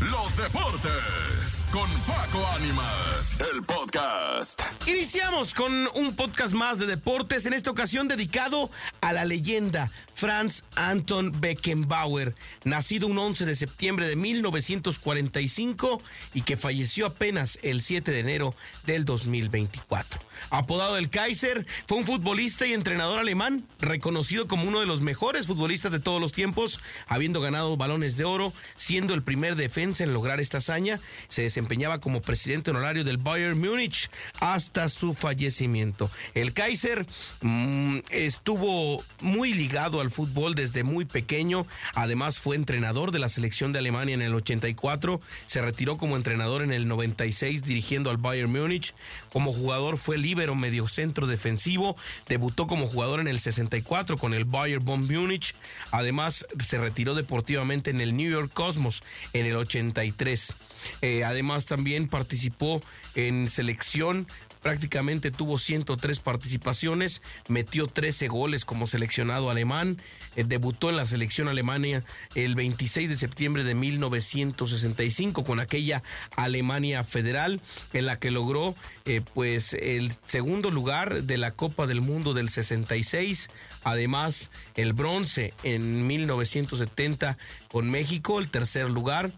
los deportes con Paco Ánimas, el podcast. Iniciamos con un podcast más de deportes, en esta ocasión dedicado a la leyenda Franz Anton Beckenbauer, nacido un 11 de septiembre de 1945 y que falleció apenas el 7 de enero del 2024. Apodado el Kaiser, fue un futbolista y entrenador alemán, reconocido como uno de los mejores futbolistas de todos los tiempos, habiendo ganado balones de oro, siendo el primer defensa en lograr esta hazaña. Se desempeñaba como presidente honorario del Bayern Múnich hasta su fallecimiento. El Kaiser mmm, estuvo muy ligado al fútbol desde muy pequeño, además fue entrenador de la selección de Alemania en el 84, se retiró como entrenador en el 96 dirigiendo al Bayern Múnich, como jugador fue líbero mediocentro defensivo, debutó como jugador en el 64 con el Bayern von Múnich, además se retiró deportivamente en el New York Cosmos en el 83. Eh, además también participó en selección prácticamente tuvo 103 participaciones, metió 13 goles como seleccionado alemán, eh, debutó en la selección alemania el 26 de septiembre de 1965 con aquella Alemania federal en la que logró eh, pues el segundo lugar de la Copa del Mundo del 66, además el bronce en 1970 con México, el tercer lugar.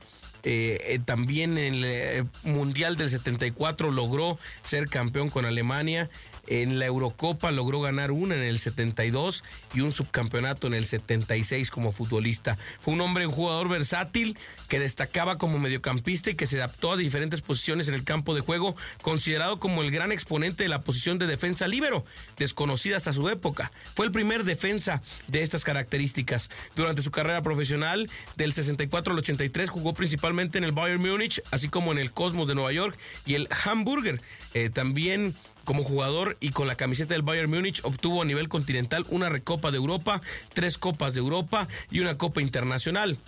Eh, también en el eh, Mundial del 74 logró ser campeón con Alemania. En la Eurocopa logró ganar una en el 72 y un subcampeonato en el 76 como futbolista. Fue un hombre, un jugador versátil que destacaba como mediocampista y que se adaptó a diferentes posiciones en el campo de juego, considerado como el gran exponente de la posición de defensa líbero, desconocida hasta su época. Fue el primer defensa de estas características. Durante su carrera profesional, del 64 al 83, jugó principalmente en el Bayern Múnich, así como en el Cosmos de Nueva York y el Hamburger. Eh, también como jugador y con la camiseta del Bayern Múnich obtuvo a nivel continental una Recopa de Europa, tres Copas de Europa y una Copa Internacional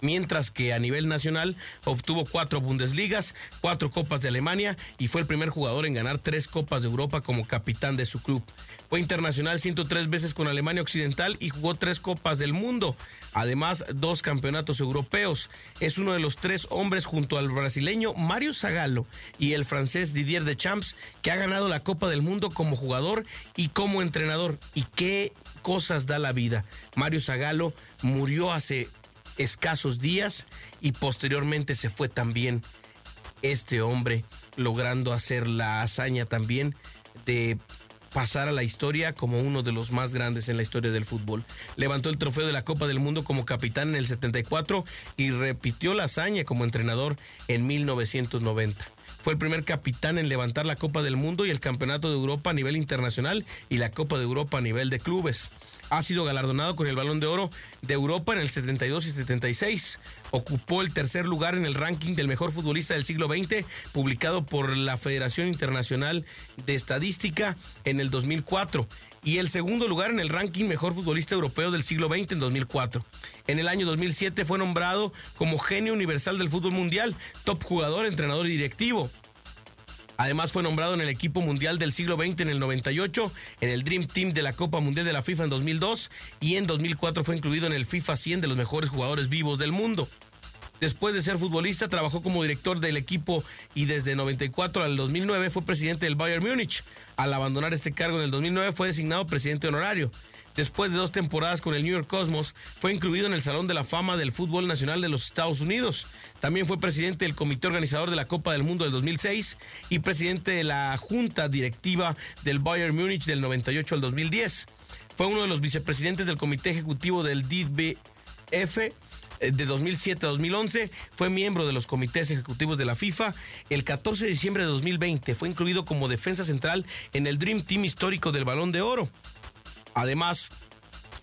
mientras que a nivel nacional obtuvo cuatro Bundesligas, cuatro Copas de Alemania y fue el primer jugador en ganar tres Copas de Europa como capitán de su club. Fue internacional 103 veces con Alemania Occidental y jugó tres Copas del Mundo, además dos campeonatos europeos. Es uno de los tres hombres junto al brasileño Mario Zagallo y el francés Didier Deschamps que ha ganado la Copa del Mundo como jugador y como entrenador. ¿Y qué cosas da la vida? Mario Zagallo murió hace escasos días y posteriormente se fue también este hombre logrando hacer la hazaña también de pasar a la historia como uno de los más grandes en la historia del fútbol. Levantó el trofeo de la Copa del Mundo como capitán en el 74 y repitió la hazaña como entrenador en 1990. Fue el primer capitán en levantar la Copa del Mundo y el Campeonato de Europa a nivel internacional y la Copa de Europa a nivel de clubes. Ha sido galardonado con el Balón de Oro de Europa en el 72 y 76. Ocupó el tercer lugar en el ranking del mejor futbolista del siglo XX, publicado por la Federación Internacional de Estadística en el 2004 y el segundo lugar en el ranking mejor futbolista europeo del siglo XX en 2004. En el año 2007 fue nombrado como genio universal del fútbol mundial, top jugador, entrenador y directivo. Además fue nombrado en el equipo mundial del siglo XX en el 98, en el Dream Team de la Copa Mundial de la FIFA en 2002 y en 2004 fue incluido en el FIFA 100 de los mejores jugadores vivos del mundo. Después de ser futbolista, trabajó como director del equipo y desde 94 al 2009 fue presidente del Bayern Múnich. Al abandonar este cargo en el 2009 fue designado presidente honorario. Después de dos temporadas con el New York Cosmos, fue incluido en el Salón de la Fama del Fútbol Nacional de los Estados Unidos. También fue presidente del comité organizador de la Copa del Mundo del 2006 y presidente de la Junta Directiva del Bayern Múnich del 98 al 2010. Fue uno de los vicepresidentes del comité ejecutivo del DBF de 2007 a 2011, fue miembro de los comités ejecutivos de la FIFA. El 14 de diciembre de 2020 fue incluido como defensa central en el Dream Team histórico del Balón de Oro. Además,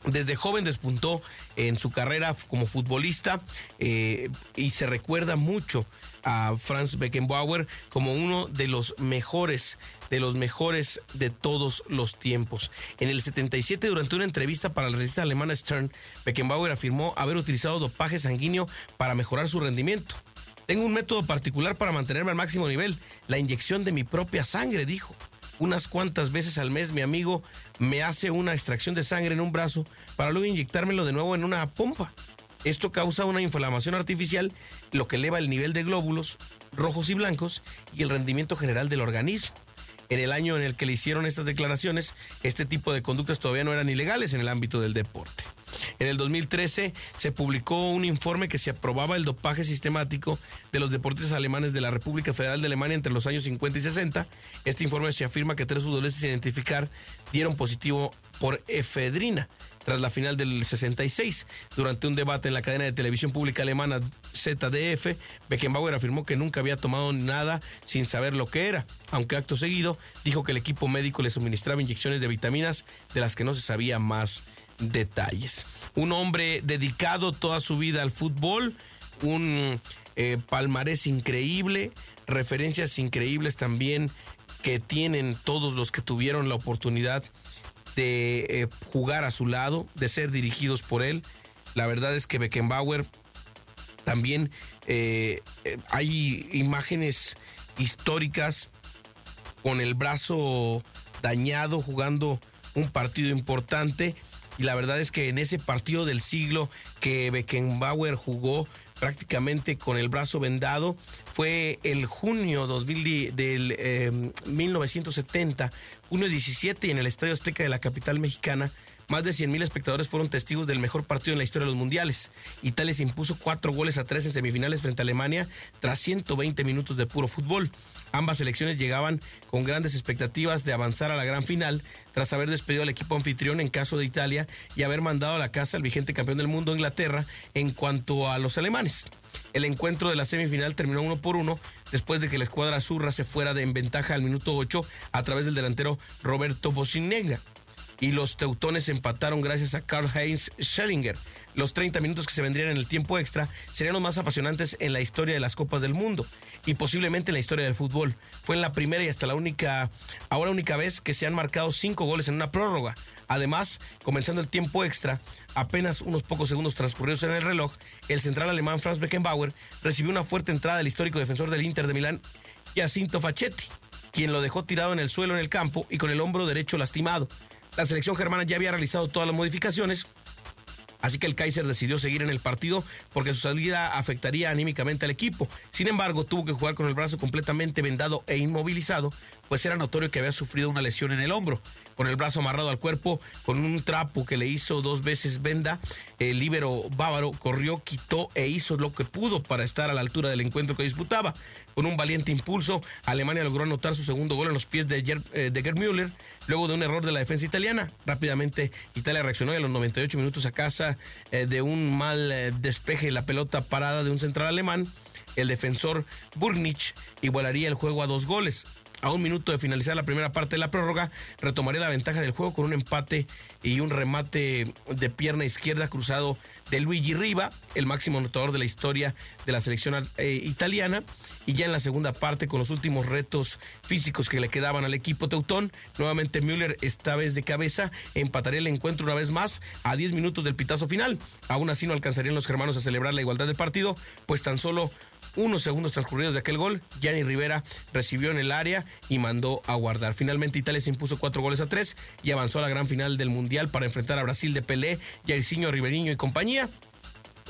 desde joven despuntó en su carrera como futbolista eh, y se recuerda mucho a Franz Beckenbauer como uno de los mejores, de los mejores de todos los tiempos. En el 77, durante una entrevista para la revista alemana Stern, Beckenbauer afirmó haber utilizado dopaje sanguíneo para mejorar su rendimiento. Tengo un método particular para mantenerme al máximo nivel, la inyección de mi propia sangre, dijo. Unas cuantas veces al mes mi amigo me hace una extracción de sangre en un brazo para luego inyectármelo de nuevo en una pompa. Esto causa una inflamación artificial, lo que eleva el nivel de glóbulos rojos y blancos y el rendimiento general del organismo. En el año en el que le hicieron estas declaraciones, este tipo de conductas todavía no eran ilegales en el ámbito del deporte. En el 2013 se publicó un informe que se aprobaba el dopaje sistemático de los deportistas alemanes de la República Federal de Alemania entre los años 50 y 60. Este informe se afirma que tres futbolistas identificar dieron positivo por efedrina tras la final del 66. Durante un debate en la cadena de televisión pública alemana ZDF, Beckenbauer afirmó que nunca había tomado nada sin saber lo que era, aunque acto seguido dijo que el equipo médico le suministraba inyecciones de vitaminas de las que no se sabía más detalles. Un hombre dedicado toda su vida al fútbol, un eh, palmarés increíble, referencias increíbles también que tienen todos los que tuvieron la oportunidad de eh, jugar a su lado, de ser dirigidos por él. La verdad es que Beckenbauer también eh, hay imágenes históricas con el brazo dañado jugando un partido importante y la verdad es que en ese partido del siglo que Beckenbauer jugó prácticamente con el brazo vendado fue el junio 2000 del 1970, junio 17 y en el Estadio Azteca de la capital mexicana más de 100.000 espectadores fueron testigos del mejor partido en la historia de los mundiales. Italia se impuso cuatro goles a tres en semifinales frente a Alemania tras 120 minutos de puro fútbol. Ambas selecciones llegaban con grandes expectativas de avanzar a la gran final tras haber despedido al equipo anfitrión en caso de Italia y haber mandado a la casa al vigente campeón del mundo Inglaterra en cuanto a los alemanes. El encuentro de la semifinal terminó uno por uno después de que la escuadra azurra se fuera de en ventaja al minuto 8 a través del delantero Roberto Bocinega y los teutones empataron gracias a Karl-Heinz Schellinger. Los 30 minutos que se vendrían en el tiempo extra serían los más apasionantes en la historia de las Copas del Mundo y posiblemente en la historia del fútbol. Fue en la primera y hasta la única, ahora única vez que se han marcado cinco goles en una prórroga. Además, comenzando el tiempo extra, apenas unos pocos segundos transcurridos en el reloj, el central alemán Franz Beckenbauer recibió una fuerte entrada del histórico defensor del Inter de Milán, Jacinto Facchetti, quien lo dejó tirado en el suelo en el campo y con el hombro derecho lastimado. La selección germana ya había realizado todas las modificaciones, Así que el Kaiser decidió seguir en el partido porque su salida afectaría anímicamente al equipo. Sin embargo, tuvo que jugar con el brazo completamente vendado e inmovilizado, pues era notorio que había sufrido una lesión en el hombro con el brazo amarrado al cuerpo, con un trapo que le hizo dos veces venda. El líbero bávaro corrió, quitó e hizo lo que pudo para estar a la altura del encuentro que disputaba. Con un valiente impulso, Alemania logró anotar su segundo gol en los pies de, eh, de Gerd Müller, luego de un error de la defensa italiana. Rápidamente, Italia reaccionó y a los 98 minutos a casa eh, de un mal eh, despeje la pelota parada de un central alemán. El defensor Burgnich igualaría el juego a dos goles a un minuto de finalizar la primera parte de la prórroga, retomaría la ventaja del juego con un empate y un remate de pierna izquierda cruzado de Luigi Riva, el máximo anotador de la historia de la selección eh, italiana. Y ya en la segunda parte, con los últimos retos físicos que le quedaban al equipo teutón, nuevamente Müller, esta vez de cabeza, empataría el encuentro una vez más a 10 minutos del pitazo final. Aún así no alcanzarían los germanos a celebrar la igualdad del partido, pues tan solo unos segundos transcurridos de aquel gol, Gianni Rivera recibió en el área y mandó a guardar. Finalmente Italia se impuso cuatro goles a tres y avanzó a la gran final del Mundial para enfrentar a Brasil de Pelé, Jairzinho Riberiño y compañía.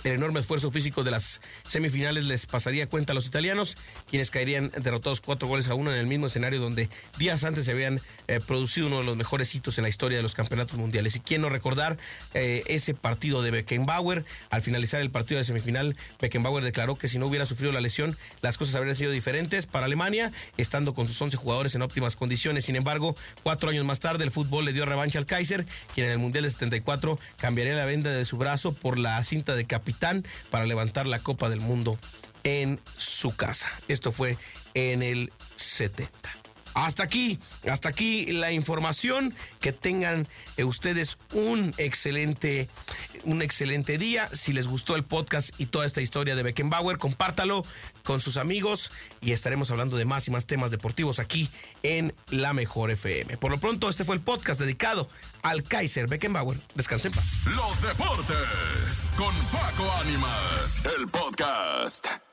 El enorme esfuerzo físico de las semifinales les pasaría cuenta a los italianos, quienes caerían derrotados cuatro goles a uno en el mismo escenario donde días antes se habían eh, producido uno de los mejores hitos en la historia de los campeonatos mundiales. Y quién no recordar eh, ese partido de Beckenbauer. Al finalizar el partido de semifinal, Beckenbauer declaró que si no hubiera sufrido la lesión, las cosas habrían sido diferentes para Alemania, estando con sus 11 jugadores en óptimas condiciones. Sin embargo, cuatro años más tarde, el fútbol le dio revancha al Kaiser, quien en el Mundial de 74 cambiaría la venda de su brazo por la cinta de capitán para levantar la Copa del Mundo en su casa. Esto fue en el 70. Hasta aquí, hasta aquí la información. Que tengan eh, ustedes un excelente, un excelente día. Si les gustó el podcast y toda esta historia de Beckenbauer, compártalo con sus amigos y estaremos hablando de más y más temas deportivos aquí en La Mejor FM. Por lo pronto, este fue el podcast dedicado al Kaiser Beckenbauer. Descansen paz. Los deportes con Paco Ánimas, el podcast.